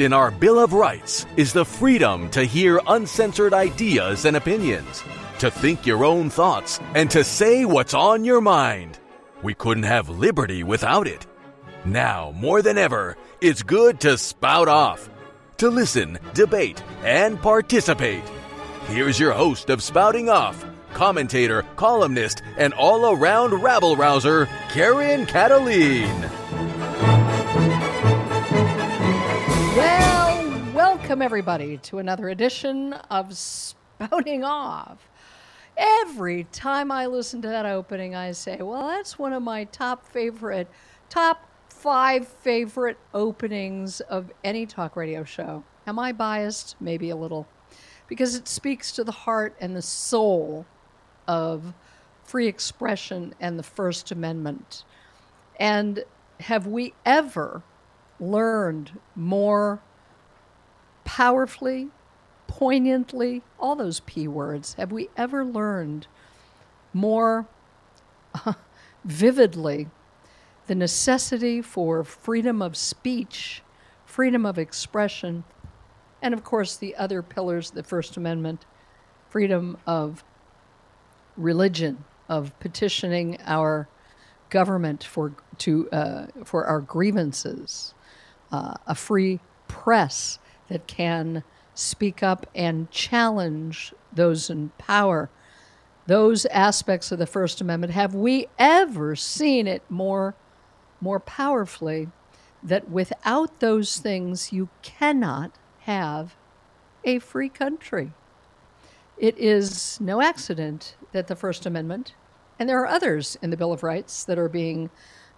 In our Bill of Rights is the freedom to hear uncensored ideas and opinions, to think your own thoughts, and to say what's on your mind. We couldn't have liberty without it. Now, more than ever, it's good to spout off, to listen, debate, and participate. Here's your host of Spouting Off, commentator, columnist, and all around rabble rouser, Karen Kataline. Welcome everybody to another edition of Spouting Off. Every time I listen to that opening, I say, well, that's one of my top favorite, top five favorite openings of any talk radio show. Am I biased? Maybe a little. Because it speaks to the heart and the soul of free expression and the First Amendment. And have we ever learned more powerfully, poignantly, all those P words, have we ever learned more vividly the necessity for freedom of speech, freedom of expression, and of course the other pillars of the First Amendment freedom of religion, of petitioning our government for, to, uh, for our grievances, uh, a free press that can speak up and challenge those in power. Those aspects of the First Amendment, have we ever seen it more, more powerfully that without those things you cannot have a free country? It is no accident that the First Amendment, and there are others in the Bill of Rights that are being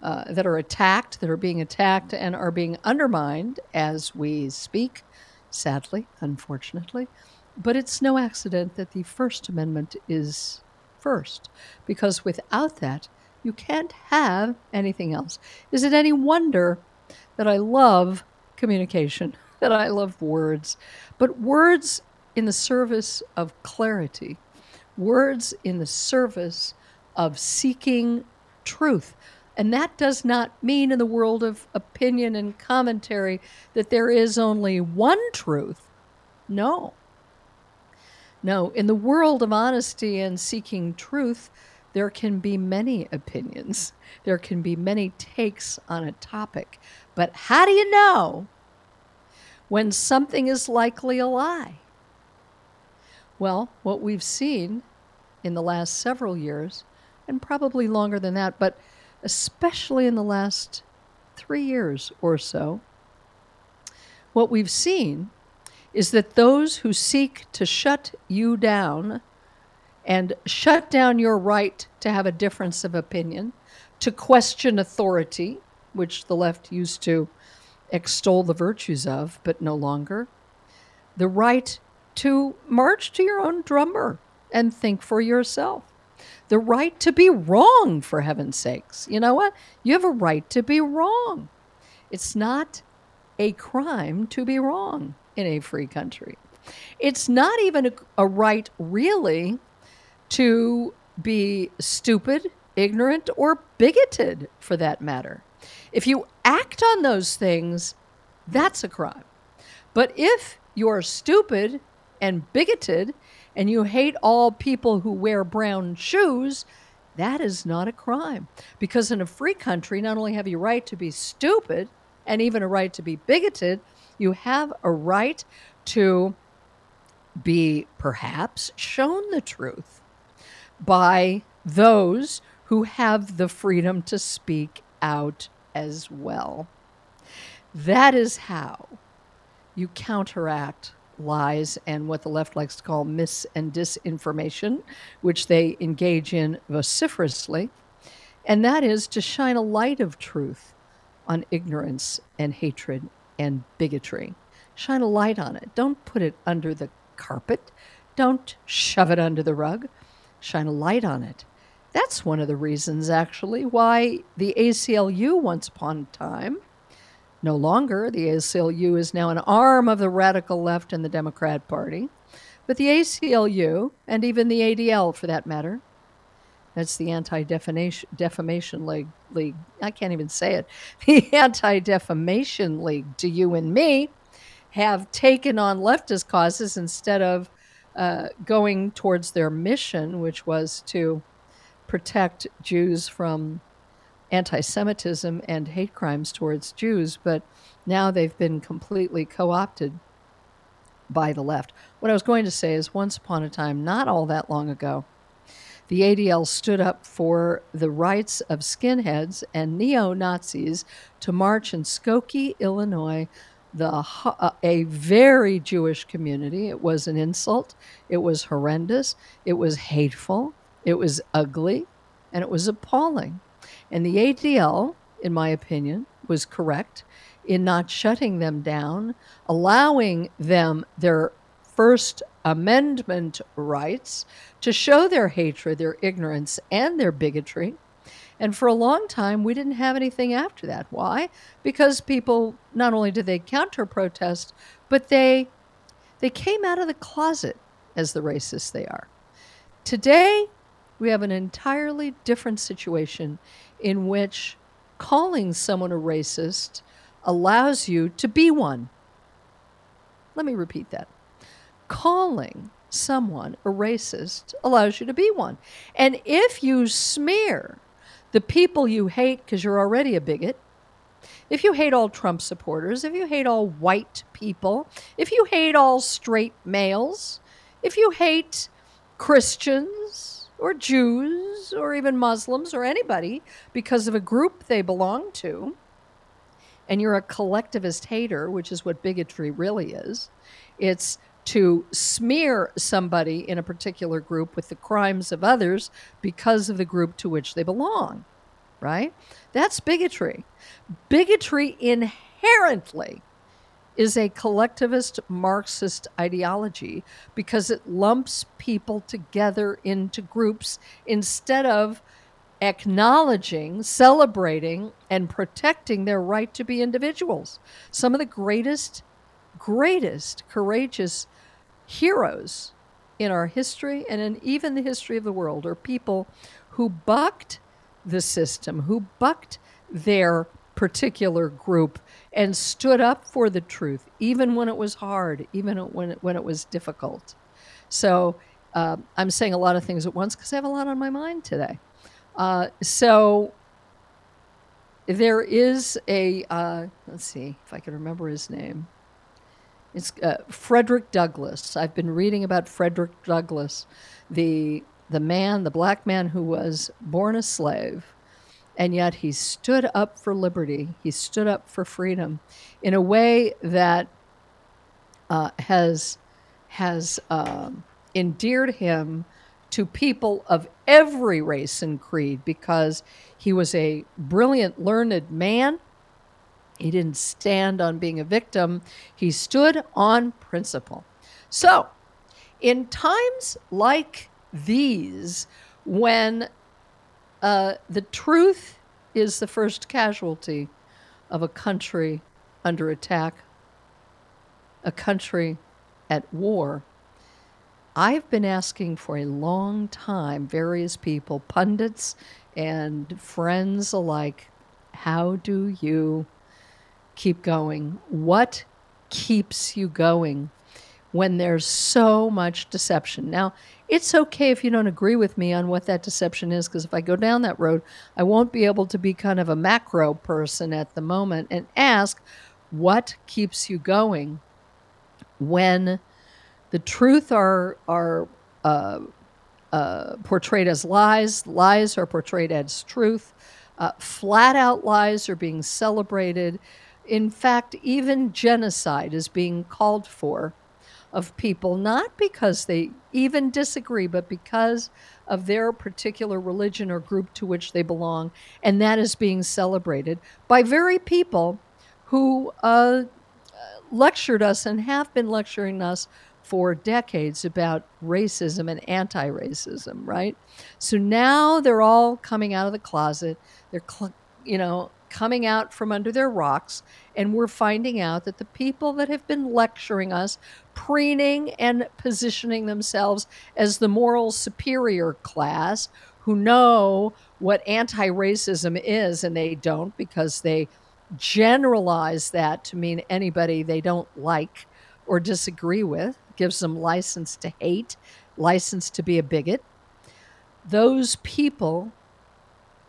uh, that are attacked, that are being attacked and are being undermined as we speak, sadly, unfortunately. But it's no accident that the First Amendment is first, because without that, you can't have anything else. Is it any wonder that I love communication, that I love words? But words in the service of clarity, words in the service of seeking truth. And that does not mean in the world of opinion and commentary that there is only one truth. No. No, in the world of honesty and seeking truth, there can be many opinions. There can be many takes on a topic. But how do you know when something is likely a lie? Well, what we've seen in the last several years, and probably longer than that, but especially in the last three years or so, what we've seen is that those who seek to shut you down and shut down your right to have a difference of opinion, to question authority, which the left used to extol the virtues of, but no longer, the right to march to your own drummer and think for yourself the right to be wrong, for heaven's sakes. You know what? You have a right to be wrong. It's not a crime to be wrong in a free country. It's not even a, a right, really, to be stupid, ignorant, or bigoted, for that matter. If you act on those things, that's a crime. But if you're stupid and bigoted and you hate all people who wear brown shoes, that is not a crime. Because in a free country, not only have you a right to be stupid and even a right to be bigoted, you have a right to be perhaps shown the truth by those who have the freedom to speak out as well. That is how you counteract lies and what the left likes to call mis and disinformation, which they engage in vociferously. And that is to shine a light of truth on ignorance and hatred and bigotry. Shine a light on it. Don't put it under the carpet. Don't shove it under the rug. Shine a light on it. That's one of the reasons, actually, why the ACLU, once upon a time, no longer. The ACLU is now an arm of the radical left in the Democrat Party. But the ACLU, and even the ADL for that matter, that's the Anti Defamation League, League. I can't even say it. The Anti Defamation League to you and me have taken on leftist causes instead of uh, going towards their mission, which was to protect Jews from anti Semitism and hate crimes towards Jews. But now they've been completely co opted by the left. What I was going to say is once upon a time, not all that long ago, the ADL stood up for the rights of skinheads and neo Nazis to march in Skokie, Illinois, the uh, a very Jewish community. It was an insult. It was horrendous. It was hateful. It was ugly, and it was appalling. And the ADL, in my opinion, was correct in not shutting them down, allowing them their First Amendment rights to show their hatred, their ignorance, and their bigotry. And for a long time, we didn't have anything after that. Why? Because people not only did they counter protest, but they they came out of the closet as the racists they are. Today, we have an entirely different situation in which calling someone a racist allows you to be one. Let me repeat that. Calling someone a racist allows you to be one. And if you smear the people you hate because you're already a bigot, if you hate all Trump supporters, if you hate all white people, if you hate all straight males, if you hate Christians or Jews or even Muslims or anybody because of a group they belong to, and you're a collectivist hater, which is what bigotry really is, it's to smear somebody in a particular group with the crimes of others because of the group to which they belong, right? That's bigotry. Bigotry inherently is a collectivist Marxist ideology because it lumps people together into groups instead of acknowledging, celebrating, and protecting their right to be individuals. Some of the greatest, greatest courageous heroes in our history and in even the history of the world are people who bucked the system, who bucked their particular group and stood up for the truth, even when it was hard, even when it, when it was difficult. So uh, I'm saying a lot of things at once because I have a lot on my mind today. Uh, so there is a, uh, let's see if I can remember his name. It's uh, Frederick Douglass. I've been reading about Frederick Douglass, the the man, the black man who was born a slave, and yet he stood up for liberty. He stood up for freedom in a way that uh, has has um, endeared him to people of every race and creed because he was a brilliant, learned man he didn't stand on being a victim, he stood on principle. So, in times like these, when uh, the truth is the first casualty of a country under attack, a country at war, I've been asking for a long time various people, pundits and friends alike, how do you keep going? What keeps you going when there's so much deception? Now, it's okay if you don't agree with me on what that deception is, because if I go down that road, I won't be able to be kind of a macro person at the moment and ask what keeps you going when the truth are are uh, uh, portrayed as lies, lies are portrayed as truth, uh, flat out lies are being celebrated, in fact, even genocide is being called for of people, not because they even disagree, but because of their particular religion or group to which they belong. And that is being celebrated by very people who uh, lectured us and have been lecturing us for decades about racism and anti racism, right? So now they're all coming out of the closet. They're, cl- you know, coming out from under their rocks, and we're finding out that the people that have been lecturing us, preening and positioning themselves as the moral superior class who know what anti racism is, and they don't because they generalize that to mean anybody they don't like or disagree with, gives them license to hate, license to be a bigot. Those people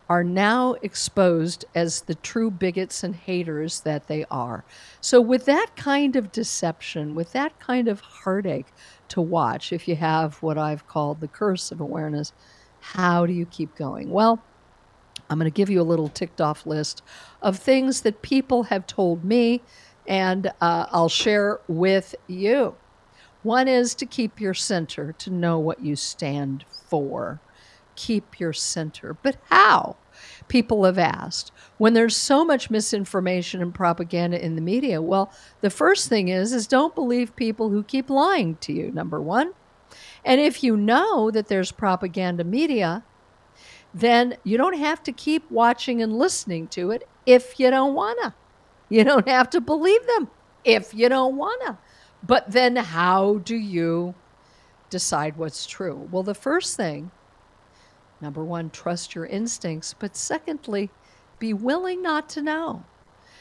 are now exposed as the true bigots and haters that they are. So, with that kind of deception, with that kind of heartache to watch, if you have what I've called the curse of awareness, how do you keep going? Well, I'm going to give you a little ticked off list of things that people have told me, and uh, I'll share with you. One is to keep your center, to know what you stand for. Keep your center. But how? People have asked. When there's so much misinformation and propaganda in the media, well, the first thing is is don't believe people who keep lying to you, number 1. And if you know that there's propaganda media, then you don't have to keep watching and listening to it if you don't want to. You don't have to believe them if you don't want to. But then how do you decide what's true? Well, the first thing, number one, trust your instincts. But secondly, be willing not to know.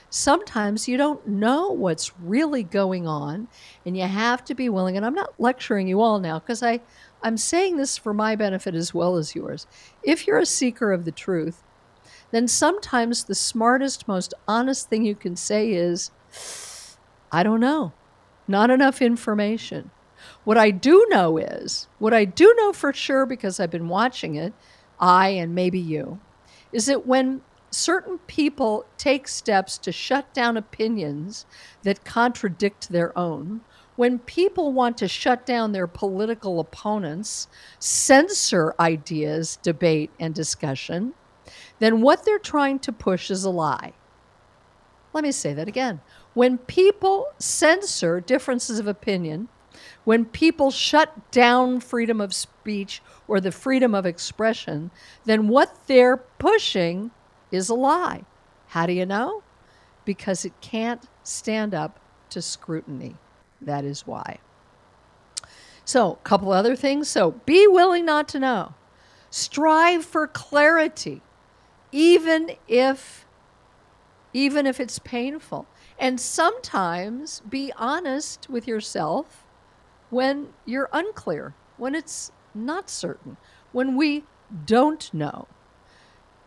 Sometimes you don't know what's really going on, and you have to be willing. And I'm not lecturing you all now because I, I'm saying this for my benefit as well as yours. If you're a seeker of the truth, then sometimes the smartest, most honest thing you can say is, I don't know, not enough information. What I do know is, what I do know for sure because I've been watching it, I and maybe you, is that when certain people take steps to shut down opinions that contradict their own, when people want to shut down their political opponents, censor ideas, debate, and discussion, then what they're trying to push is a lie. Let me say that again. When people censor differences of opinion, when people shut down freedom of speech or the freedom of expression, then what they're pushing is a lie. How do you know? Because it can't stand up to scrutiny. That is why. So, a couple other things. So, be willing not to know. Strive for clarity, even if even if it's painful. And sometimes be honest with yourself when you're unclear, when it's not certain, when we don't know.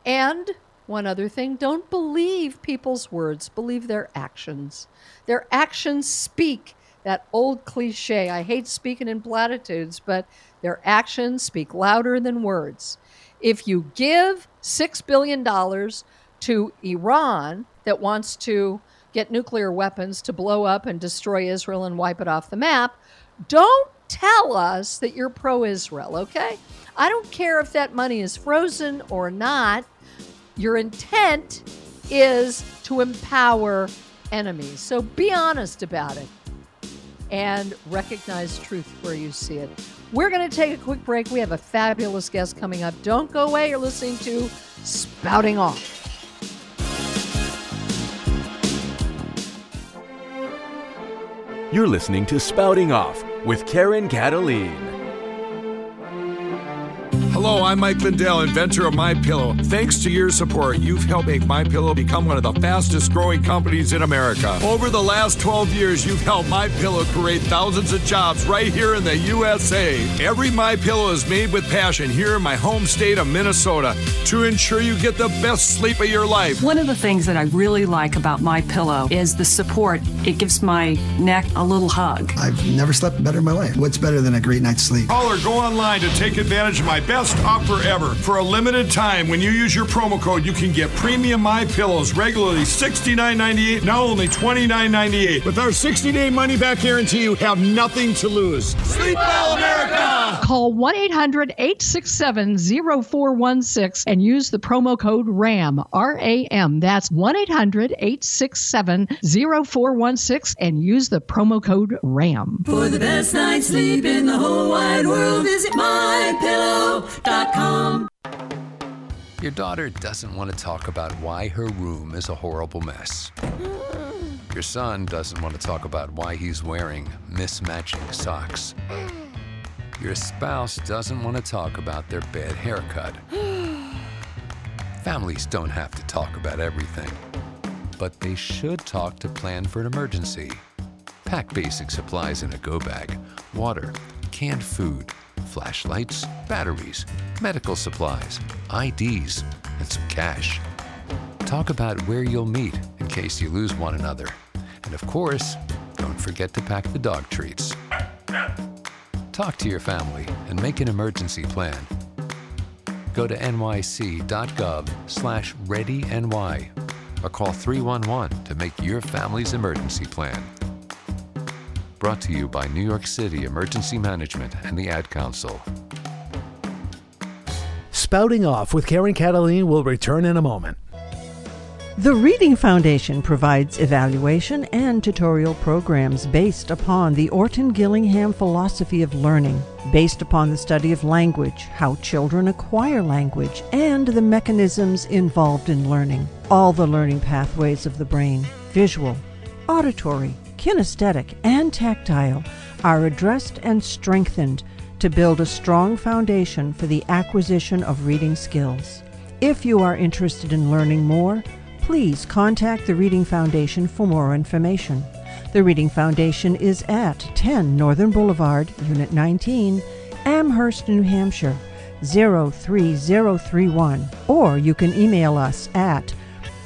And one other thing don't believe people's words, believe their actions. Their actions speak that old cliche. I hate speaking in platitudes, but their actions speak louder than words. If you give $6 billion to Iran that wants to get nuclear weapons to blow up and destroy Israel and wipe it off the map, don't tell us that you're pro Israel, okay? I don't care if that money is frozen or not. Your intent is to empower enemies. So be honest about it and recognize truth where you see it. We're going to take a quick break. We have a fabulous guest coming up. Don't go away. You're listening to Spouting Off. You're listening to Spouting Off with Karen Kataline. Hello, I'm Mike Lindell, inventor of My Pillow. Thanks to your support, you've helped make My Pillow become one of the fastest growing companies in America. Over the last 12 years, you've helped My Pillow create thousands of jobs right here in the USA. Every My Pillow is made with passion here in my home state of Minnesota to ensure you get the best sleep of your life. One of the things that I really like about My Pillow is the support. It gives my neck a little hug. I've never slept better in my life. What's better than a great night's sleep? Call or go online to take advantage of my best offer ever. For a limited time, when you use your promo code, you can get premium My Pillows regularly $69.98, now only $29.98. With our 60-day money-back guarantee, you have nothing to lose. Sleep well, America! Call 1 800 867 0416 and use the promo code RAM, R A M. That's 1 800 867 0416 and use the promo code RAM. For the best night's sleep in the whole wide world, visit Your daughter doesn't want to talk about why her room is a horrible mess. Your son doesn't want to talk about why he's wearing mismatching socks. Your spouse doesn't want to talk about their bad haircut. Families don't have to talk about everything. but they should talk to plan for an emergency. Pack basic supplies in a go bag water, canned food, flashlights, batteries, medical supplies, IDs, and some cash. Talk about where you'll meet in case you lose one another. And of course, don't forget to pack the dog treats. Talk to your family and make an emergency plan. Go to nyc.gov slash readyny or call 311 to make your family's emergency plan. Brought to you by New York City Emergency Management and the Ad Council. Spouting Off with Karen Kataline will return in a moment. The Reading Foundation provides evaluation and tutorial programs based upon the Orton Gillingham philosophy of learning, based upon the study of language, how children acquire language, and the mechanisms involved in learning. All the learning pathways of the brain visual, auditory, kinesthetic, and tactile are addressed and strengthened to build a strong foundation for the acquisition of reading skills. If you are interested in learning more, please contact the Reading Foundation for more information. The Reading Foundation is at 10 Northern Boulevard, Unit 19, Amherst, New Hampshire 03031, or you can email us at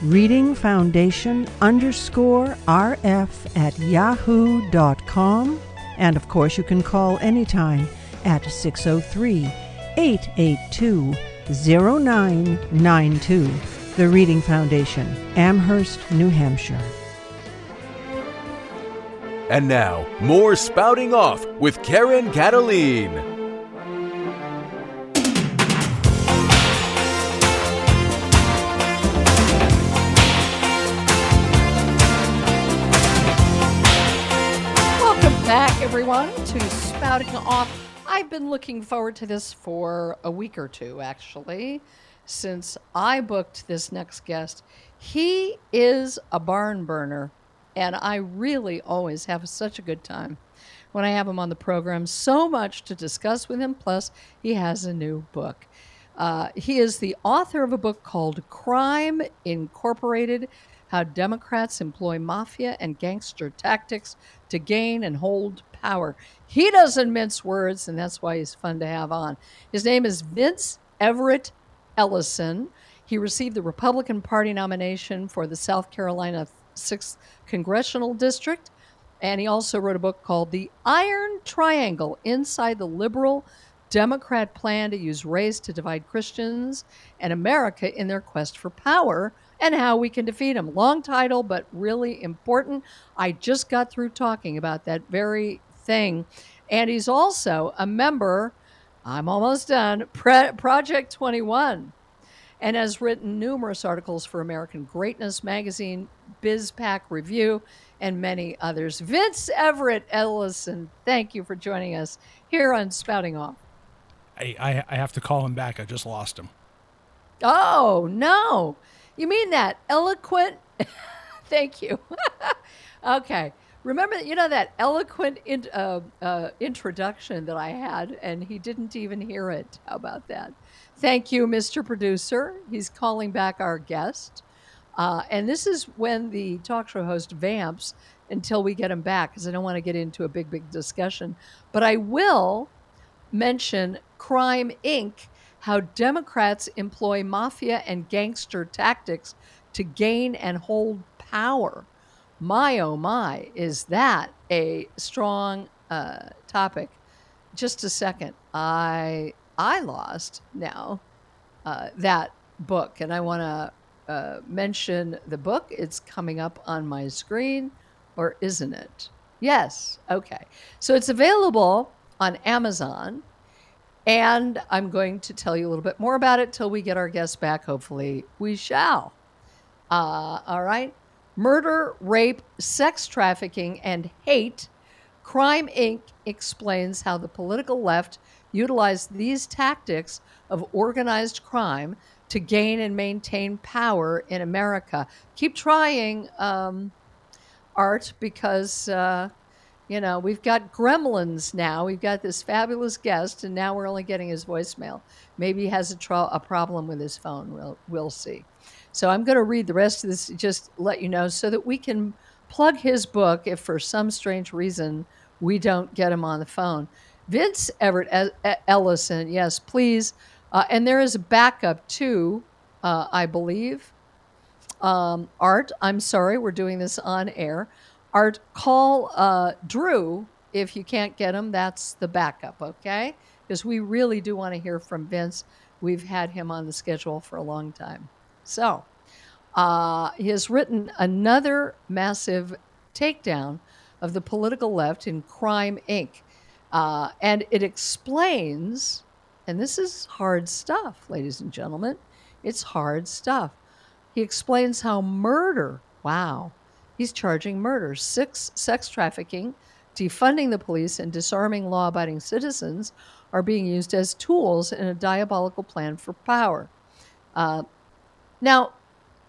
readingfoundation underscore rf at yahoo.com. And of course, you can call anytime at 603 882 0992. The Reading Foundation, Amherst, New Hampshire. And now, more spouting off with Karen Kataline. Everyone, to Spouting Off. I've been looking forward to this for a week or two, actually, since I booked this next guest. He is a barn burner, and I really always have such a good time when I have him on the program. So much to discuss with him, plus, he has a new book. Uh, he is the author of a book called Crime Incorporated How Democrats Employ Mafia and Gangster Tactics to Gain and Hold Power. He doesn't mince words, and that's why he's fun to have on. His name is Vince Everett Ellison. He received the Republican Party nomination for the South Carolina 6th Congressional District, and he also wrote a book called The Iron Triangle Inside the Liberal Democrat Plan to Use Race to Divide Christians and America in Their Quest for Power and How We Can Defeat Them. Long title, but really important. I just got through talking about that very thing. And he's also a member, I'm almost done, Pre- Project 21 and has written numerous articles for American Greatness Magazine, BizPac Review, and many others. Vince Everett Ellison, thank you for joining us here on Spouting Off. I, I, I have to call him back. I just lost him. Oh, no. You mean that eloquent? thank you. okay. Remember, you know, that eloquent in, uh, uh, introduction that I had, and he didn't even hear it. How about that? Thank you, Mr. Producer. He's calling back our guest. Uh, and this is when the talk show host vamps until we get him back, because I don't want to get into a big, big discussion. But I will mention Crime Inc., how Democrats employ mafia and gangster tactics to gain and hold power. My oh my, is that a strong uh, topic? Just a second. I I lost now uh, that book, and I want to uh, mention the book. It's coming up on my screen, or isn't it? Yes. Okay. So it's available on Amazon, and I'm going to tell you a little bit more about it till we get our guests back. Hopefully, we shall. Uh, all right. Murder, rape, sex trafficking, and hate. Crime Inc. explains how the political left utilized these tactics of organized crime to gain and maintain power in America. Keep trying, um, Art, because uh, You know, we've got gremlins now. We've got this fabulous guest, and now we're only getting his voicemail. Maybe he has a, tro- a problem with his phone. We'll, we'll see. So I'm going to read the rest of this, just let you know, so that we can plug his book if for some strange reason we don't get him on the phone. Vince Everett Ellison, yes, please. Uh, and there is a backup too, uh, I believe. Um, Art, I'm sorry, we're doing this on air. Art, call uh, Drew if you can't get him. That's the backup, okay? Because we really do want to hear from Vince. We've had him on the schedule for a long time. So, uh, he has written another massive takedown of the political left in Crime Inc. Uh, and it explains, and this is hard stuff, ladies and gentlemen. It's hard stuff. He explains how murder, wow, He's charging murder, six sex trafficking, defunding the police, and disarming law abiding citizens are being used as tools in a diabolical plan for power. Uh, now,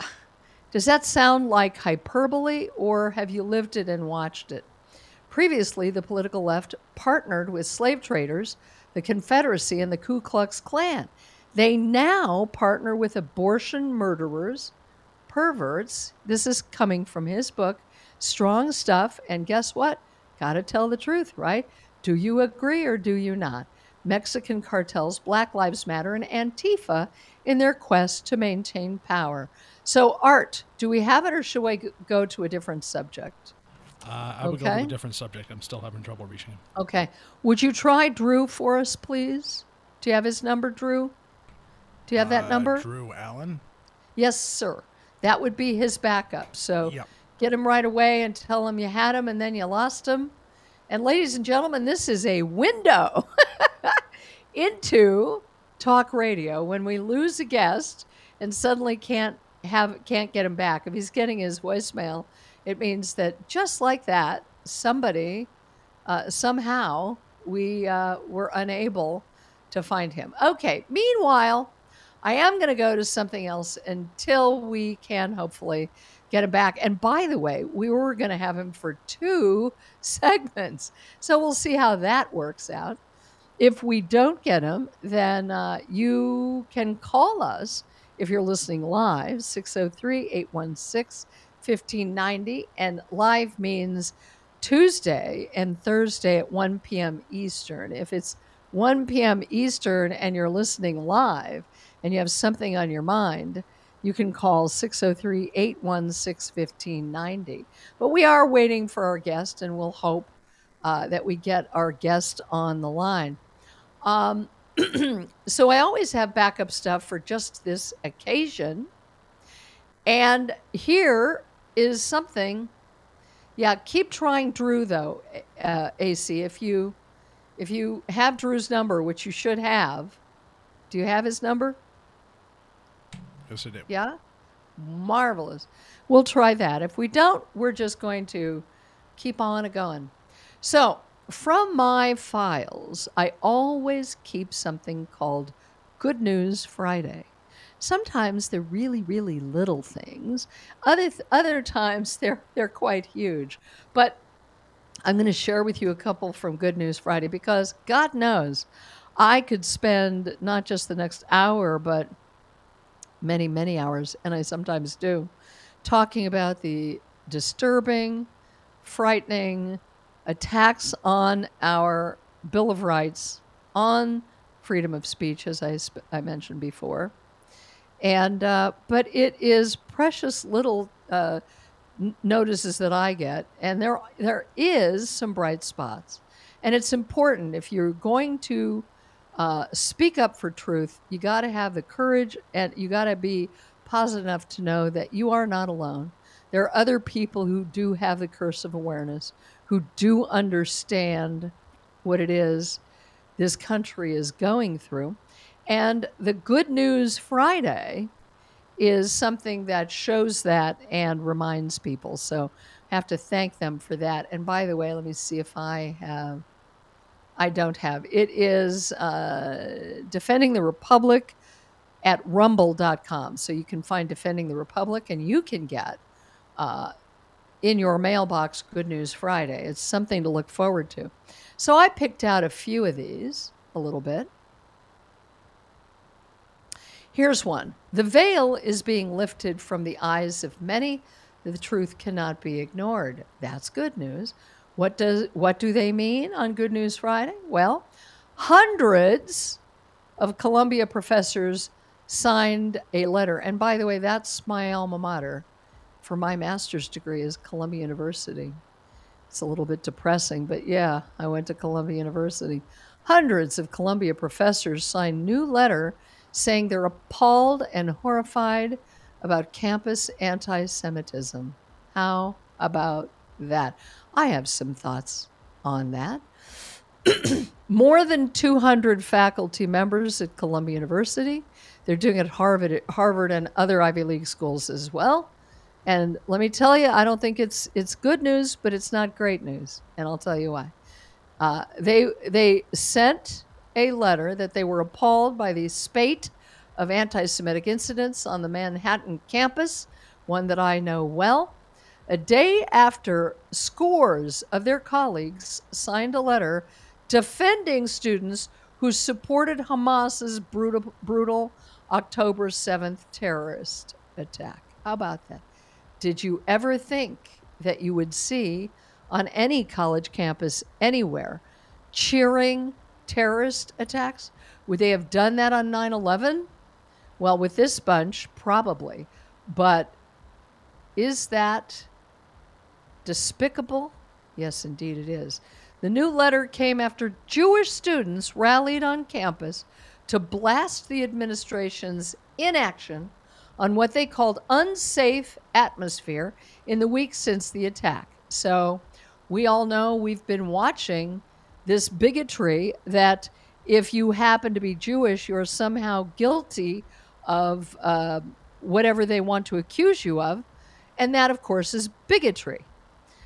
does that sound like hyperbole, or have you lived it and watched it? Previously, the political left partnered with slave traders, the Confederacy, and the Ku Klux Klan. They now partner with abortion murderers, perverts. This is coming from his book, Strong Stuff. And guess what? Got to tell the truth, right? Do you agree or do you not? Mexican cartels, Black Lives Matter, and Antifa in their quest to maintain power. So, Art, do we have it or should we go to a different subject? Uh, I would okay. go to a different subject. I'm still having trouble reaching him. Okay. Would you try Drew for us, please? Do you have his number, Drew? Do you have that uh, number? Drew Allen? Yes, sir. That would be his backup. So yep. get him right away and tell him you had him and then you lost him. And ladies and gentlemen, this is a window into talk radio when we lose a guest and suddenly can't have can't get him back. If he's getting his voicemail, it means that just like that, somebody uh, somehow we uh, were unable to find him. Okay. Meanwhile, I am going to go to something else until we can hopefully get him back. And by the way, we were going to have him for two segments. So we'll see how that works out. If we don't get him, then uh, you can call us if you're listening live, 603 816 1590. And live means Tuesday and Thursday at 1 p.m. Eastern. If it's 1 p.m. Eastern and you're listening live, and you have something on your mind, you can call 603 816 1590. But we are waiting for our guest, and we'll hope uh, that we get our guest on the line. Um, so I always have backup stuff for just this occasion. And here is something. Yeah, keep trying Drew though, uh, AC. If you if you have Drew's number, which you should have, do you have his number? Yes, I do. Yeah? Marvelous. We'll try that. If we don't, we're just going to keep on going. So, from my files, I always keep something called Good News Friday. Sometimes they're really, really little things. Other th- other times they're they're quite huge. But I'm going to share with you a couple from Good News Friday because God knows I could spend not just the next hour, but many, many hours, and I sometimes do, talking about the disturbing, frightening attacks on our Bill of Rights, on freedom of speech, as I, sp- I mentioned before. And, uh, but it is precious little uh, n- notices that I get, and there, there is some bright spots. And it's important if you're going to uh, speak up for truth. You got to have the courage and you got to be positive enough to know that you are not alone. There are other people who do have the curse of awareness, who do understand what it is this country is going through. And the Good News Friday is something that shows that and reminds people. So I have to thank them for that. And by the way, let me see if I have I don't have. It is uh, Defending the Republic at rumble.com. So you can find Defending the Republic and you can get uh, in your mailbox Good News Friday. It's something to look forward to. So I picked out a few of these a little bit. Here's one The veil is being lifted from the eyes of many. The truth cannot be ignored. That's good news. What does what do they mean on Good News Friday? Well, hundreds of Columbia professors signed a letter. And by the way, that's my alma mater for my master's degree is Columbia University. It's a little bit depressing, but yeah, I went to Columbia University. Hundreds of Columbia professors signed new letter saying they're appalled and horrified about campus anti-Semitism. How about that? I have some thoughts on that. More than 200 faculty members at Columbia University. They're doing it at Harvard, Harvard and other Ivy League schools as well. And let me tell you, I don't think it's it's good news, but it's not great news, and I'll tell you why. Uh, they they sent a letter that they were appalled by the spate of anti-Semitic incidents on the Manhattan campus, one that I know well. A day after scores of their colleagues signed a letter defending students who supported Hamas's brutal, brutal October 7th terrorist attack. How about that? Did you ever think that you would see on any college campus anywhere cheering terrorist attacks? Would they have done that on 9 11? Well, with this bunch, probably. But is that despicable? Yes, indeed it is. The new letter came after Jewish students rallied on campus to blast the administration's inaction on what they called unsafe atmosphere in the weeks since the attack. So we all know we've been watching this bigotry that if you happen to be Jewish, you're somehow guilty of uh, whatever they want to accuse you of. And that, of course, is bigotry.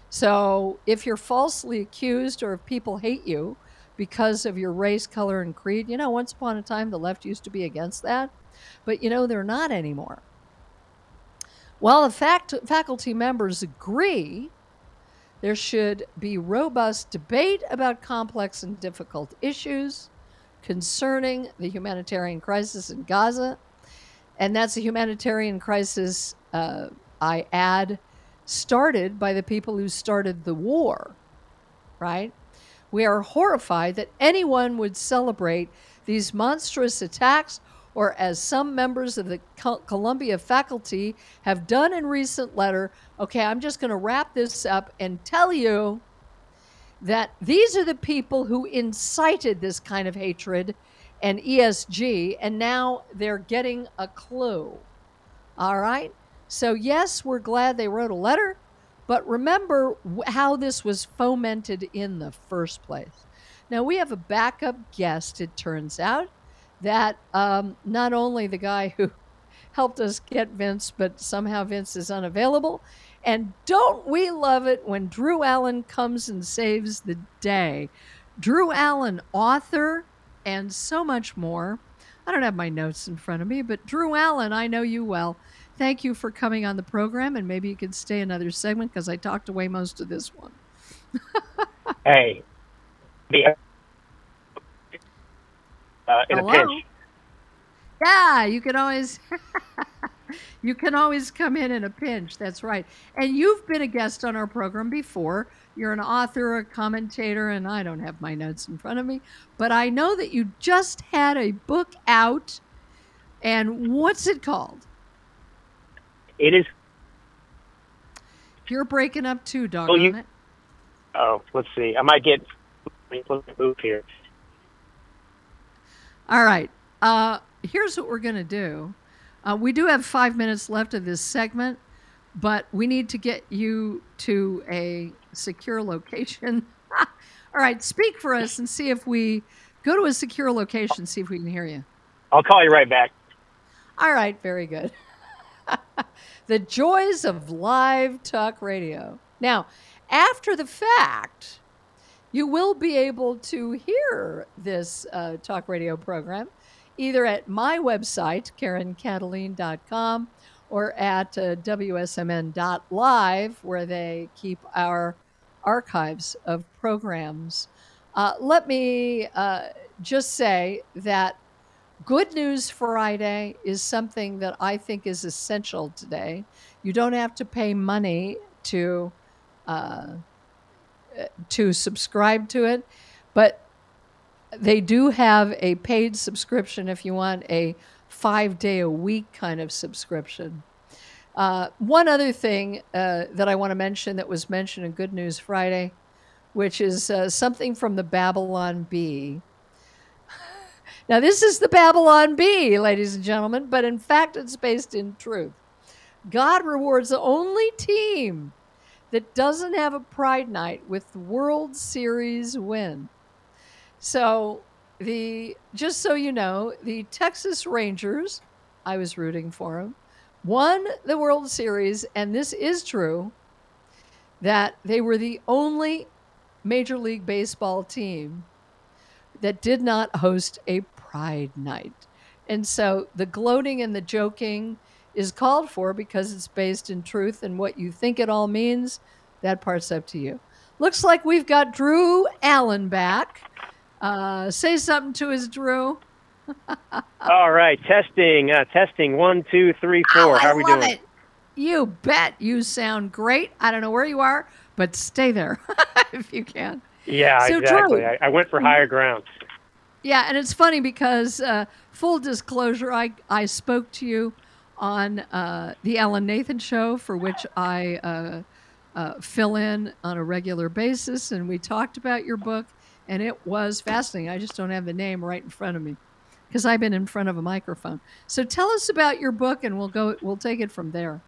So if you're falsely accused or if people hate you because of your race, color, and creed, you know, once upon a time the left used to be against that. But you know, they're not anymore. While the fact, faculty members agree there should be robust debate about complex and difficult issues concerning the humanitarian crisis in Gaza. And that's a humanitarian crisis, uh, I add, started by the people who started the war, right? We are horrified that anyone would celebrate these monstrous attacks or as some members of the Columbia faculty have done in recent letter, okay, I'm just going to wrap this up and tell you that these are the people who incited this kind of hatred and ESG, and now they're getting a clue. All right? So, yes, we're glad they wrote a letter, but remember how this was fomented in the first place. Now, we have a backup guest, it turns out that um, not only the guy who helped us get Vince, but somehow Vince is unavailable. And don't we love it when Drew Allen comes and saves the day? Drew Allen, author, and so much more. I don't have my notes in front of me, but Drew Allen, I know you well. Thank you for coming on the program, and maybe you could stay another segment because I talked away most of this one. hey, the uh, in Hello? a pinch. Yeah, you can always you can always come in in a pinch. That's right. And you've been a guest on our program before. You're an author, a commentator, and I don't have my notes in front of me, but I know that you just had a book out. And what's it called? It is. You're breaking up too, dog. Oh, you, oh, let's see. I might get move here. All right. Uh, here's what we're going to do. Uh, we do have five minutes left of this segment, but we need to get you to a secure location. All right, speak for us and see if we go to a secure location, see if we can hear you. I'll call you right back. All right, very good. the joys of live talk radio. Now, after the fact, you will be able to hear this uh, talk radio program either at my website, karenkataline.com, or at uh, WSMN.live, where they keep our archives of programs. Uh, let me uh, just say that Good News Friday is something that I think is essential today. You don't have to pay money to uh, to subscribe to it, but they do have a paid subscription if you want a five day a week kind of subscription. Uh, one other thing uh, that I want to mention that was mentioned in Good News Friday, which is uh, something from the Babylon Bee. Now, this is the Babylon Bee, ladies and gentlemen, but in fact, it's based in truth. God rewards the only team that doesn't have a Pride Night with the World Series win. So the just so you know, the Texas Rangers, I was rooting for them, won the World Series, and this is true that they were the only Major League Baseball team that did not host a Pride Night. And so the gloating and the joking is called for because it's based in truth and what you think it all means, that part's up to you. Looks like we've got Drew Allen back. Uh, say something to us, Drew. All right, testing, uh, testing. One, two, three, four. Oh, How are we doing? It. You bet. You sound great. I don't know where you are, but stay there if you can. Yeah, So, exactly. Drew- I, I went for higher ground. Yeah, and it's funny because uh, full disclosure, I I spoke to you on uh, the Alan Nathan show, for which I uh, uh, fill in on a regular basis, and we talked about your book, and it was fascinating. I just don't have the name right in front of me because I've been in front of a microphone. So tell us about your book, and we'll go. We'll take it from there.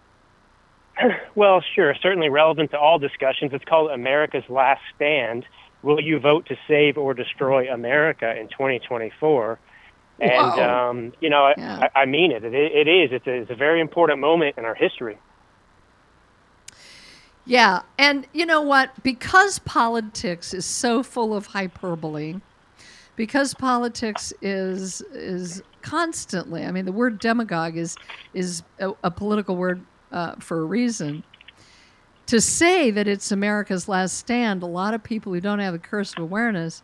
Well, sure. Certainly relevant to all discussions. It's called America's Last Stand. Will you vote to save or destroy America in 2024? And, Whoa. um, you know, I, Yeah. I, I mean it. it. It is. It's a, it's a very important moment in our history. Yeah, and you know what? Because politics is so full of hyperbole, because politics is is constantly. I mean, the word demagogue is is a, a political word uh, for a reason. To say that it's America's last stand, a lot of people who don't have a curse of awareness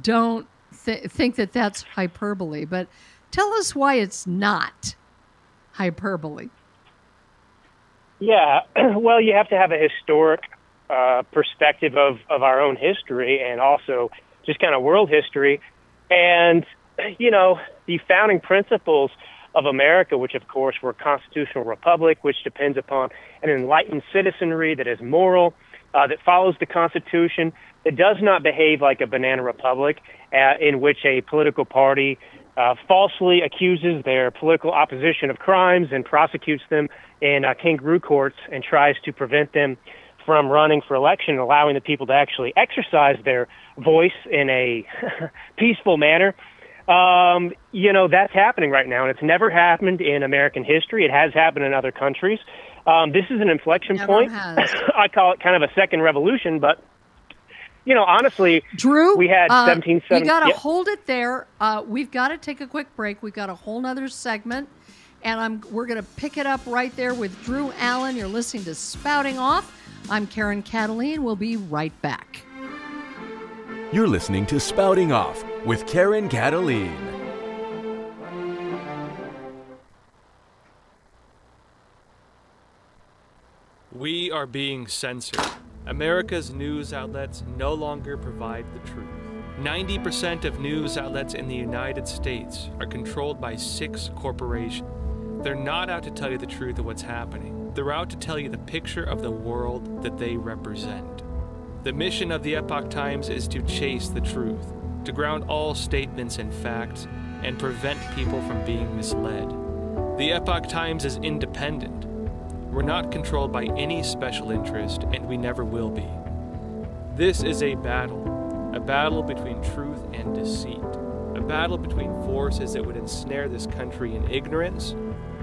don't th- think that that's hyperbole. But tell us why it's not hyperbole. Yeah, well, you have to have a historic uh, perspective of, of our own history and also just kind of world history. And, you know, the founding principles of America, which of course we're a constitutional republic, which depends upon an enlightened citizenry that is moral, uh, that follows the Constitution, that does not behave like a banana republic, uh, in which a political party uh, falsely accuses their political opposition of crimes and prosecutes them in uh, kangaroo courts and tries to prevent them from running for election, allowing the people to actually exercise their voice in a peaceful manner. Um, you know, that's happening right now, and it's never happened in American history. It has happened in other countries. Um, this is an inflection Never point. I call it kind of a second revolution, but you know, honestly, Drew, we had uh, 1770. You got to yeah. hold it there. Uh, we've got to take a quick break. We've got a whole nother segment, and I'm we're going to pick it up right there with Drew Allen. You're listening to Spouting Off. I'm Karen Kataline. We'll be right back. You're listening to Spouting Off with Karen Kataline. We are being censored. America's news outlets no longer provide the truth. 90% of news outlets in the United States are controlled by six corporations. They're not out to tell you the truth of what's happening, they're out to tell you the picture of the world that they represent. The mission of the Epoch Times is to chase the truth, to ground all statements in facts, and prevent people from being misled. The Epoch Times is independent. We're not controlled by any special interest, and we never will be. This is a battle, a battle between truth and deceit, a battle between forces that would ensnare this country in ignorance,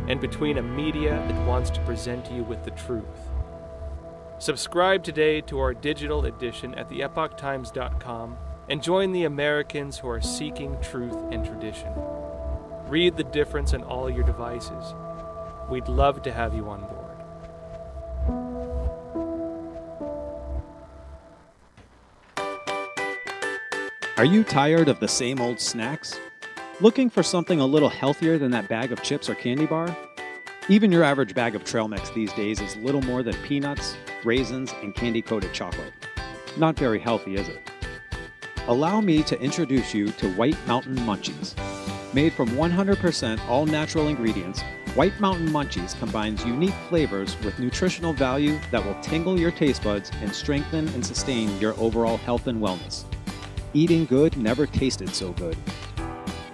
and between a media that wants to present you with the truth. Subscribe today to our digital edition at theepochtimes.com and join the Americans who are seeking truth and tradition. Read the difference on all your devices. We'd love to have you on board. Are you tired of the same old snacks? Looking for something a little healthier than that bag of chips or candy bar? Even your average bag of trail mix these days is little more than peanuts, raisins, and candy coated chocolate. Not very healthy, is it? Allow me to introduce you to White Mountain Munchies. Made from 100% all natural ingredients, White Mountain Munchies combines unique flavors with nutritional value that will tingle your taste buds and strengthen and sustain your overall health and wellness. Eating good never tasted so good.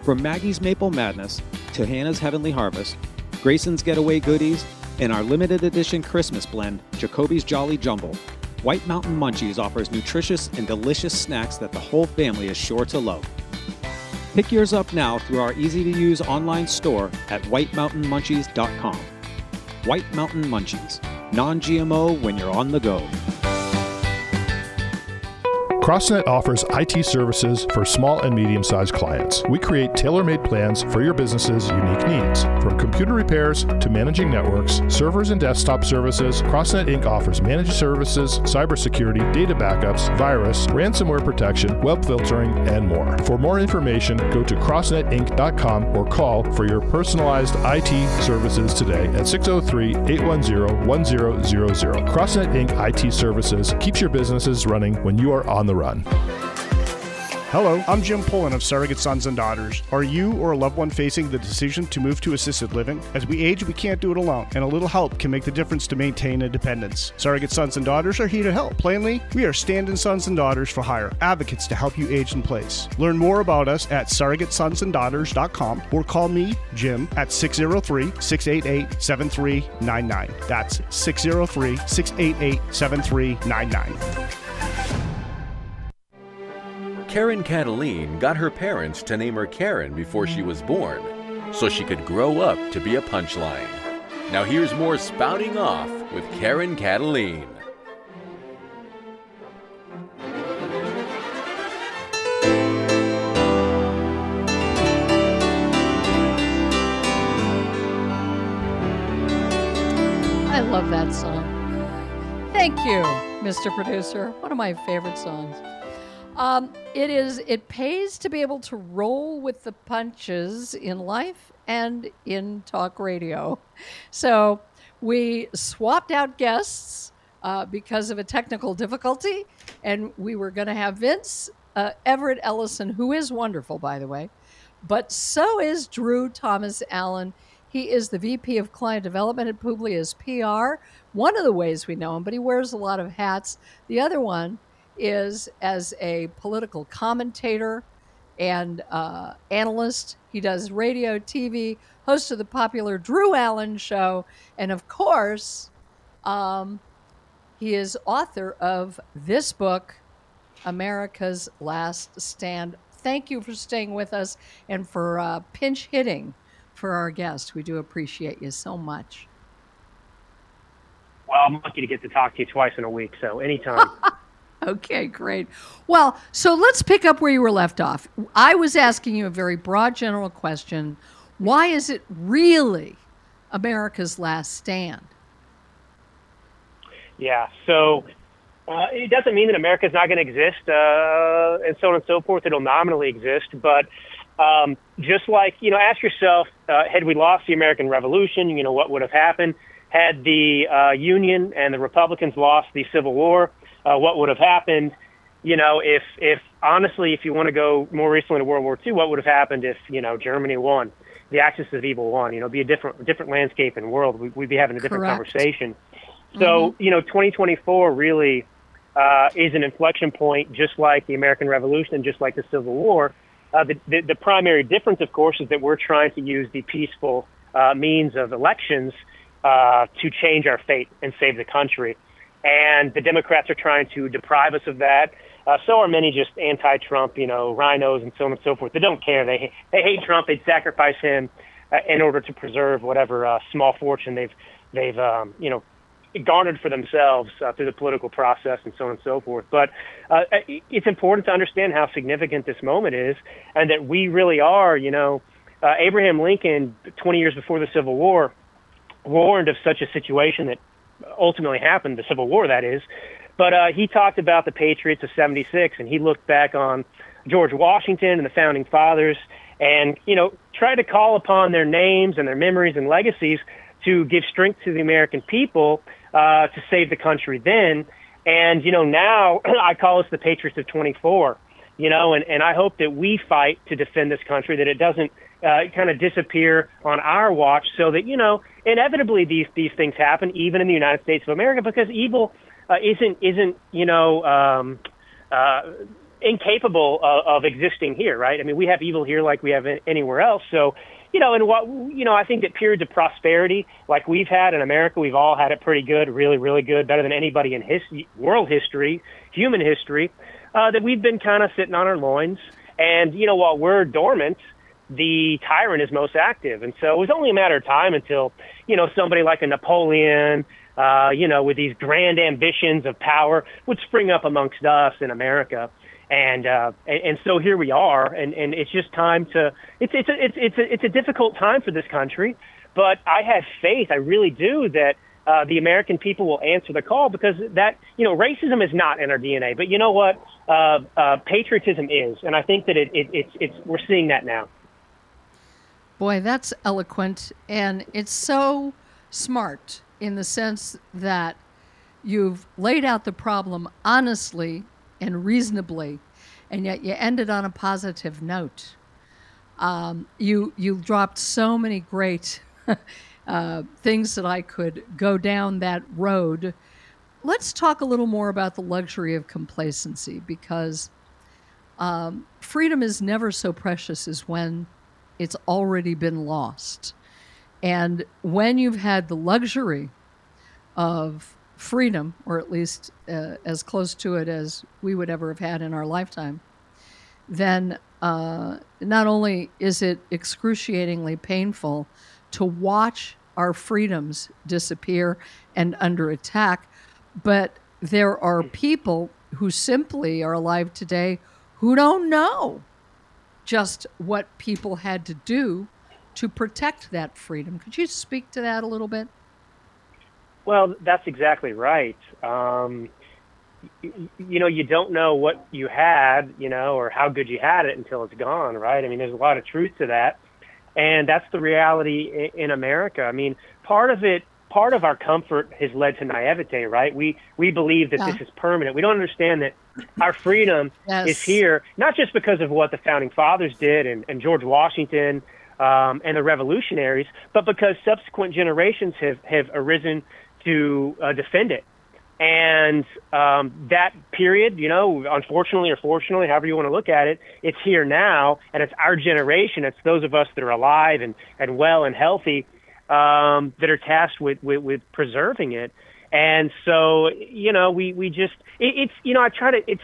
From Maggie's Maple Madness to Hannah's Heavenly Harvest, Grayson's Getaway Goodies, and our limited edition Christmas blend, Jacoby's Jolly Jumble, White Mountain Munchies offers nutritious and delicious snacks that the whole family is sure to love. Pick yours up now through our easy to use online store at whitemountainmunchies.com. White Mountain Munchies, non GMO when you're on the go. CrossNet offers IT services for small and medium sized clients. We create tailor made plans for your business's unique needs. From computer repairs to managing networks, servers, and desktop services, CrossNet Inc. offers managed services, cybersecurity, data backups, virus, ransomware protection, web filtering, and more. For more information, go to crossnetinc.com or call for your personalized IT services today at 603 810 1000. CrossNet Inc. IT Services keeps your businesses running when you are on the run. Hello, I'm Jim Pullen of Surrogate Sons and Daughters. Are you or a loved one facing the decision to move to assisted living? As we age, we can't do it alone, and a little help can make the difference to maintain independence. Surrogate Sons and Daughters are here to help. Plainly, we are stand in sons and daughters for hire, advocates to help you age in place. Learn more about us at surrogatesonsanddaughters.com or call me, Jim, at 603 688 7399. That's 603 688 7399. Karen Kataline got her parents to name her Karen before she was born, so she could grow up to be a punchline. Now here's more spouting off with Karen Kataline. I love that song. Thank you, Mr. Producer. One of my favorite songs. Um, it is. It pays to be able to roll with the punches in life and in talk radio. So we swapped out guests uh, because of a technical difficulty, and we were going to have Vince uh, Everett Ellison, who is wonderful, by the way, but so is Drew Thomas Allen. He is the VP of Client Development at Publius PR. One of the ways we know him, but he wears a lot of hats. The other one is as a political commentator and uh, analyst. He does radio, TV, host of the popular Drew Allen Show, and of course, um, he is author of this book, America's Last Stand. Thank you for staying with us and for uh, pinch hitting for our guest. We do appreciate you so much. Well, I'm lucky to get to talk to you twice in a week, so anytime. Okay, great. Well, so let's pick up where you were left off. I was asking you a very broad, general question. Why is it really America's last stand? Yeah, so uh, it doesn't mean that America's not going to exist uh, and so on and so forth. It'll nominally exist, but um, just like, you know, ask yourself, uh, had we lost the American Revolution, you know, what would have happened? Had the uh, Union and the Republicans lost the Civil War, uh, what would have happened? You know, if if honestly, if you want to go more recently to World War II, what would have happened if you know Germany won, the axis of evil won? You know, be a different different landscape and world. We, we'd be having a different Correct. conversation. So you know, 2024 really uh, is an inflection point, just like the American Revolution and just like the Civil War. Uh, the, the the primary difference, of course, is that we're trying to use the peaceful uh, means of elections uh, to change our fate and save the country and the Democrats are trying to deprive us of that. Uh, so are many just anti-Trump, you know, RINOs and so on and so forth. They don't care. They they hate Trump. They'd sacrifice him uh, in order to preserve whatever uh, small fortune they've they've um, you know garnered for themselves uh, through the political process and so on and so forth. But uh, it's important to understand how significant this moment is, and that we really are, you know, uh, Abraham Lincoln, 20 years before the Civil War, warned of such a situation that ultimately happened, the Civil War, that is. But uh, he talked about the Patriots of 76, and he looked back on George Washington and the founding fathers and, you know, tried to call upon their names and their memories and legacies to give strength to the American people uh, to save the country then. And, you know, now I call us the Patriots of 24, you know, and, and I hope that we fight to defend this country, that it doesn't uh, kind of disappear on our watch so that, you know, inevitably these, these things happen, even in the United States of America, because evil uh, isn't, isn't, you know, um, uh, incapable of, of existing here, right? I mean, we have evil here like we have anywhere else. So, you know, and what you know, I think that periods of prosperity like we've had in America, we've all had it pretty good, really, really good, better than anybody in his world history, human history. Uh, that we've been kind of sitting on our loins, and you know, while we're dormant, the tyrant is most active, and so it was only a matter of time until you know somebody like a Napoleon, uh, you know, with these grand ambitions of power would spring up amongst us in America and uh, and, and so here we are, and, and it's just time to. It's it's a, it's it's a, it's a difficult time for this country, but I have faith. I really do that uh, the American people will answer the call because that you know racism is not in our DNA, but you know what, uh, uh, patriotism is, and I think that it, it it's it's we're seeing that now. Boy, that's eloquent, and it's so smart in the sense that you've laid out the problem honestly and reasonably, and yet you ended on a positive note. Um, you you dropped so many great uh, things that I could go down that road. Let's talk a little more about the luxury of complacency because um, freedom is never so precious as when it's already been lost. And when you've had the luxury of freedom, or at least uh, as close to it as we would ever have had in our lifetime, then uh, not only is it excruciatingly painful to watch our freedoms disappear and under attack, but there are people who simply are alive today who don't know just what people had to do to protect that freedom. Could you speak to that a little bit? Well, that's exactly right. Um, you, you know, you don't know what you had, you know, or how good you had it until it's gone, right? I mean, there's a lot of truth to that. And that's the reality in America. I mean, part of it, part of our comfort has led to naivete, right? We we believe that yeah. this is permanent. We don't understand that our freedom yes. is here, not just because of what the founding fathers did and, and George Washington um, and the revolutionaries, but because subsequent generations have, have arisen to uh, defend it. And um, that period, you know, unfortunately or fortunately, however you want to look at it, it's here now, and it's our generation. It's those of us that are alive and, and well and healthy um, that are tasked with, with, with preserving it. And so, you know, we, we just, it, it's, you know, I try to, it's,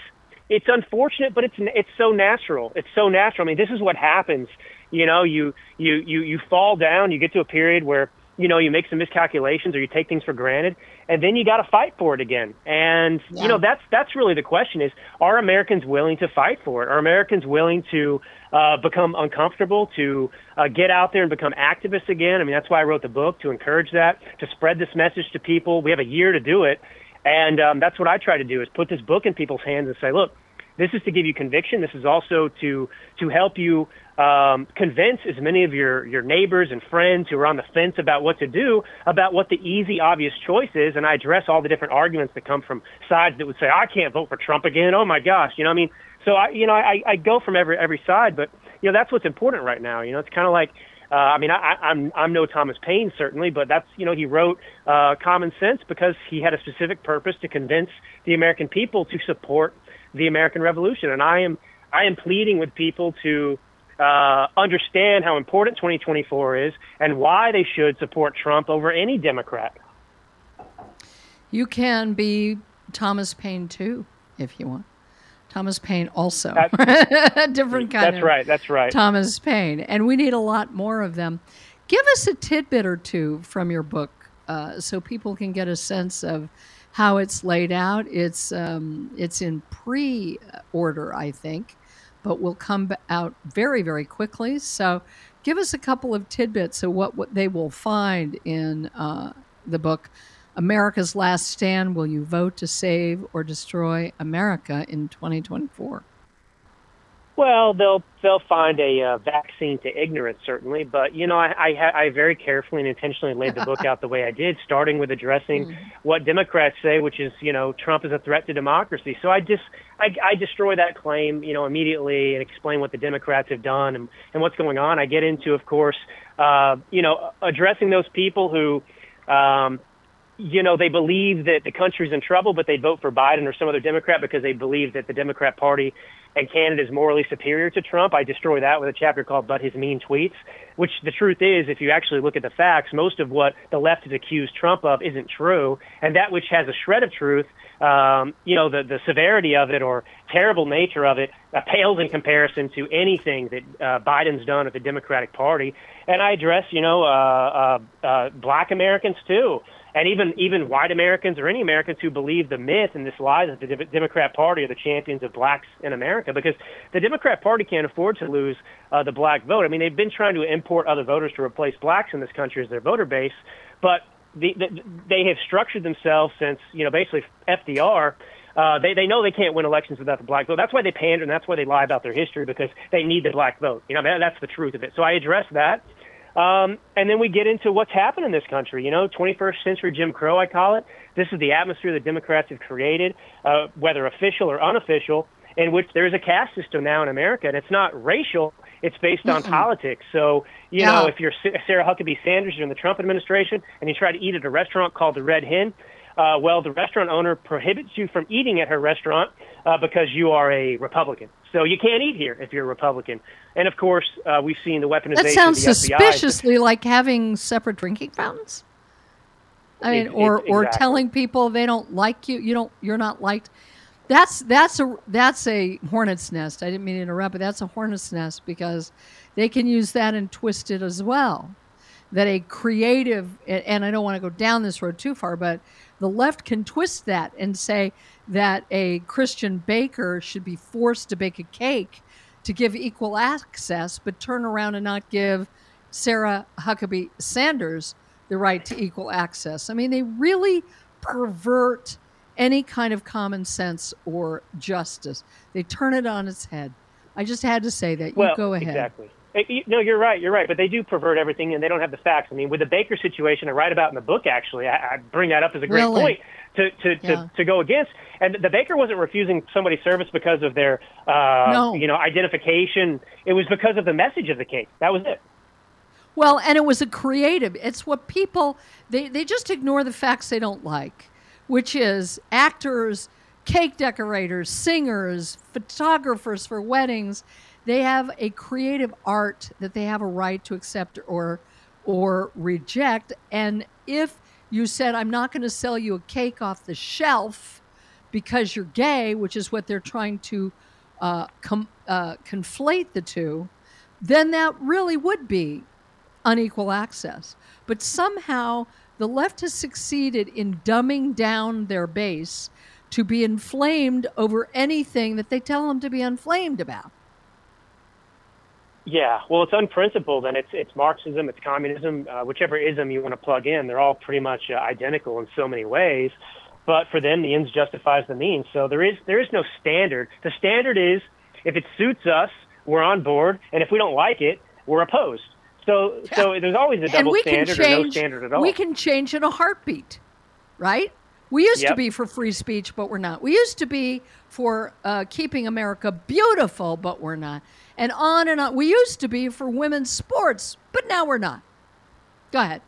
it's unfortunate, but it's, it's so natural. It's so natural. I mean, this is what happens. You know, you, you, you, you fall down, you get to a period where, you know, you make some miscalculations or you take things for granted, and then you got to fight for it again. And yeah. you know, that's that's really the question: is are Americans willing to fight for it? Are Americans willing to uh, become uncomfortable, to uh, get out there and become activists again? I mean, that's why I wrote the book to encourage that, to spread this message to people. We have a year to do it, and um, that's what I try to do: is put this book in people's hands and say, look. This is to give you conviction. This is also to to help you um, convince as many of your, your neighbors and friends who are on the fence about what to do about what the easy, obvious choice is. And I address all the different arguments that come from sides that would say, I can't vote for Trump again. Oh my gosh. You know, what I mean, so I, you know, I, I go from every, every side, but you know, that's what's important right now. You know, it's kind of like, uh, I mean, I, I'm I'm no Thomas Paine certainly, but that's you know he wrote uh, Common Sense because he had a specific purpose to convince the American people to support the American Revolution, and I am I am pleading with people to uh, understand how important 2024 is and why they should support Trump over any Democrat. You can be Thomas Paine too, if you want. Thomas Paine also. a different kind that's of right, that's right. Thomas Paine. And we need a lot more of them. Give us a tidbit or two from your book uh, so people can get a sense of how it's laid out. It's, um, it's in pre order, I think but will come out very, very quickly. So give us a couple of tidbits of what, what they will find in uh, the book America's Last Stand Will You Vote to Save or Destroy America in 2024? Well, they'll they'll find a uh, vaccine to ignorance, certainly. But you know, I I, I very carefully and intentionally laid the book out the way I did, starting with addressing mm. what Democrats say, which is you know Trump is a threat to democracy. So I just I, I destroy that claim, you know, immediately and explain what the Democrats have done and and what's going on. I get into, of course, uh, you know, addressing those people who. Um, you know, they believe that the country's in trouble, but they vote for Biden or some other Democrat because they believe that the Democrat Party and Canada is morally superior to Trump. I destroy that with a chapter called But His Mean Tweets, which the truth is, if you actually look at the facts, most of what the left has accused Trump of isn't true. And that which has a shred of truth, um, you know, the, the severity of it or terrible nature of it uh, pales in comparison to anything that uh, Biden's done at the Democratic Party. And I address, you know, uh, uh, uh, black Americans too and even even white Americans or any Americans who believe the myth and this lie that the Democrat Party are the champions of blacks in America, because the Democrat Party can't afford to lose uh, the black vote. I mean, they've been trying to import other voters to replace blacks in this country as their voter base, but the, the, they have structured themselves since you know basically FDR. Uh, they they know they can't win elections without the black vote. That's why they pander and that's why they lie about their history because they need the black vote. You know that, that's the truth of it. So I address that. Um, and then we get into what's happened in this country. You know, 21st century Jim Crow, I call it. This is the atmosphere that Democrats have created, uh, whether official or unofficial, in which there is a caste system now in America, and it's not racial. It's based on mm politics. So, you yeah. know, if you're Sarah Huckabee Sanders, you're in the Trump administration, and you try to eat at a restaurant called the Red Hen, uh, well, the restaurant owner prohibits you from eating at her restaurant uh, because you are a Republican. So you can't eat here if you're a Republican. And of course, uh, we've seen the weaponization. That sounds of the suspiciously FBI. like having separate drinking fountains. I mean, it, or it, or telling people they don't like you. You don't. You're not liked. That's that's a that's a hornet's nest. I didn't mean to interrupt, but that's a hornet's nest because they can use that and twist it as well. That a creative and I don't want to go down this road too far, but the left can twist that and say that a Christian baker should be forced to bake a cake to give equal access, but turn around and not give Sarah Huckabee Sanders the right to equal access. I mean, they really pervert any kind of common sense or justice. They turn it on its head. I just had to say that. Well, you go ahead. Exactly. No, you're right. You're right. But they do pervert everything, and they don't have the facts. I mean, with the Baker situation, I write about in the book. Actually, I, I bring that up as a great really? point to to, yeah. to to go against. And the Baker wasn't refusing somebody service because of their uh, no. you know identification. It was because of the message of the case. That was it. Well, and it was a creative. It's what people they they just ignore the facts they don't like, which is actors, cake decorators, singers, photographers for weddings they have a creative art that they have a right to accept or or reject. And if you said, I'm not going to sell you a cake off the shelf because you're gay, which is what they're trying to uh, com- uh, conflate the two, then that really would be unequal access. But somehow the left has succeeded in dumbing down their base to be inflamed over anything that they tell them to be inflamed about. Yeah, well, it's unprincipled, and it's it's Marxism, it's communism, uh, whichever ism you want to plug in. They're all pretty much uh, identical in so many ways, but for them, the ends justifies the means. So there is there is no standard. The standard is if it suits us, we're on board, and if we don't like it, we're opposed. So so there's always a double standard change, or no standard at all. We can change in a heartbeat, right? We used yep. to be for free speech, but we're not. We used to be for uh, keeping America beautiful, but we're not and on and on. We used to be for women's sports, but now we're not. Go ahead.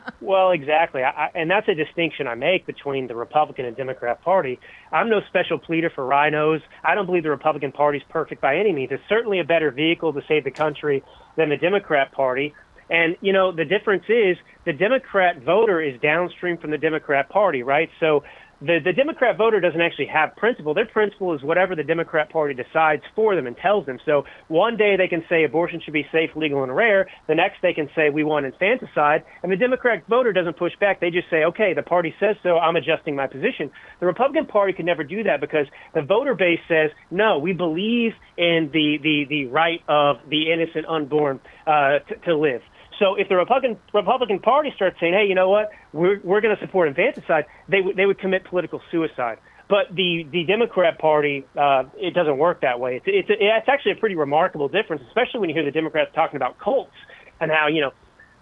well, exactly. I, and that's a distinction I make between the Republican and Democrat Party. I'm no special pleader for RINOs. I don't believe the Republican Party is perfect by any means. It's certainly a better vehicle to save the country than the Democrat Party. And, you know, the difference is the Democrat voter is downstream from the Democrat Party, right? So the, the Democrat voter doesn't actually have principle. Their principle is whatever the Democrat Party decides for them and tells them. So one day they can say abortion should be safe, legal, and rare. The next they can say we want infanticide. And the Democrat voter doesn't push back. They just say, okay, the party says so. I'm adjusting my position. The Republican Party could never do that because the voter base says, no, we believe in the, the, the right of the innocent unborn uh, to, to live. So if the Republican Republican Party starts saying, "Hey, you know what? We're we're going to support infanticide," they would they would commit political suicide. But the the Democrat Party, uh, it doesn't work that way. It's it's, a, it's actually a pretty remarkable difference, especially when you hear the Democrats talking about cults and how you know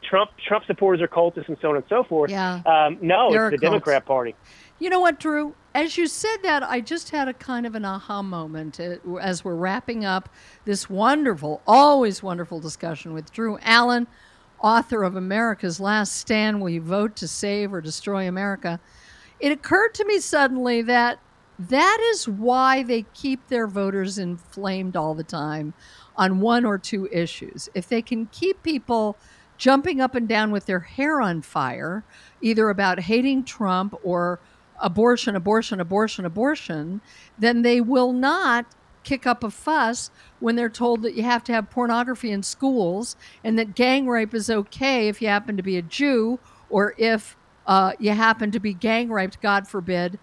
Trump Trump supporters are cultists and so on and so forth. Yeah. Um, no, it's the cult. Democrat Party. You know what, Drew? As you said that, I just had a kind of an aha moment uh, as we're wrapping up this wonderful, always wonderful discussion with Drew Allen, author of America's Last Stand Will You Vote to Save or Destroy America? It occurred to me suddenly that that is why they keep their voters inflamed all the time on one or two issues. If they can keep people jumping up and down with their hair on fire, either about hating Trump or abortion, abortion, abortion, abortion, then they will not kick up a fuss when they're told that you have to have pornography in schools and that gang rape is okay if you happen to be a Jew or if uh, you happen to be gang raped, God forbid,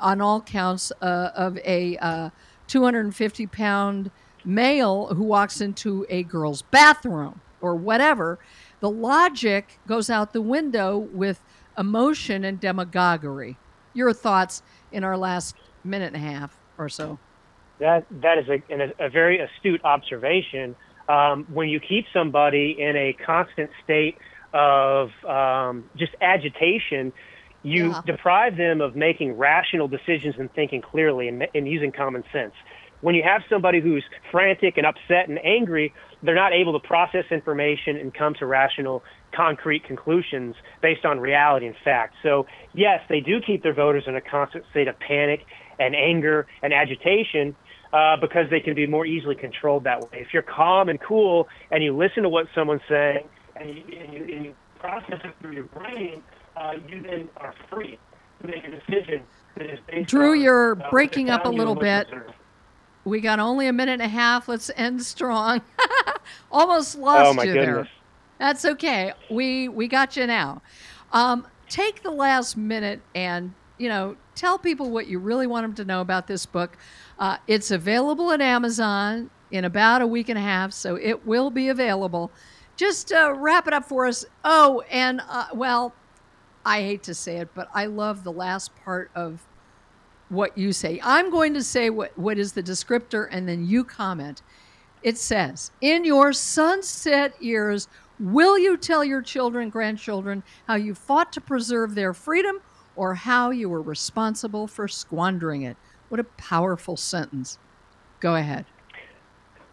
on all counts uh, of a uh, 250 pound male who walks into a girl's bathroom or whatever. The logic goes out the window with emotion and demagoguery. Your thoughts in our last minute and a half or so. That that is a, an, a very astute observation. Um, when you keep somebody in a constant state of um, just agitation, you Yeah. deprive them of making rational decisions and thinking clearly and, and using common sense. When you have somebody who's frantic and upset and angry, they're not able to process information and come to rational, concrete conclusions based on reality and fact. So, yes, they do keep their voters in a constant state of panic and anger and agitation uh, because they can be more easily controlled that way. If you're calm and cool and you listen to what someone's saying and you, and you, and you process it through your brain, uh, you then are free to make a decision that is based Drew, on, you're uh, breaking up a little bit. We got only a minute and a half. Let's end strong. Almost lost Oh, my you there. That's okay. We we got you now. Um, take the last minute and you know tell people what you really want them to know about this book. Uh, it's available at Amazon in about a week and a half, so it will be available. Just uh, wrap it up for us. Oh, and uh, well, I hate to say it, but I love the last part of what you say. I'm going to say what, what is the descriptor, and then you comment. It says, In your sunset years, will you tell your children, grandchildren, how you fought to preserve their freedom or how you were responsible for squandering it? What a powerful sentence. Go ahead.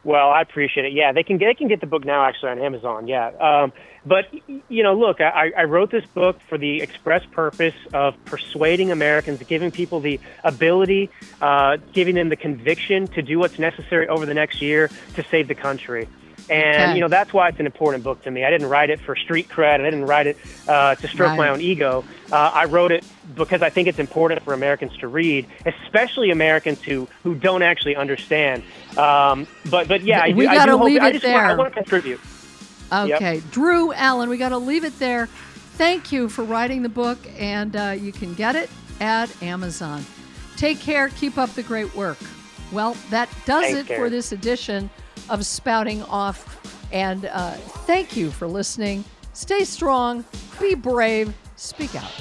Well, I appreciate it. Yeah, they can get they can get the book now actually on Amazon. Yeah, um, but you know, look, I, I wrote this book for the express purpose of persuading Americans, giving people the ability, uh, giving them the conviction to do what's necessary over the next year to save the country. And Okay. you know that's why it's an important book to me. I didn't write it for street cred. I didn't write it uh, to stroke my own ego. Uh, I wrote it because I think it's important for Americans to read, especially Americans who who don't actually understand. Um, but but yeah, I We I gotta do hope, leave I it just want, I want to contribute. Yep. Okay. Drew Allen, we got to leave it there. Thank you for writing the book, and uh, you can get it at Amazon. Take care. Keep up the great work. Well, that does it for this edition of Spouting Off. And uh, thank you for listening. Stay strong, be brave, speak out.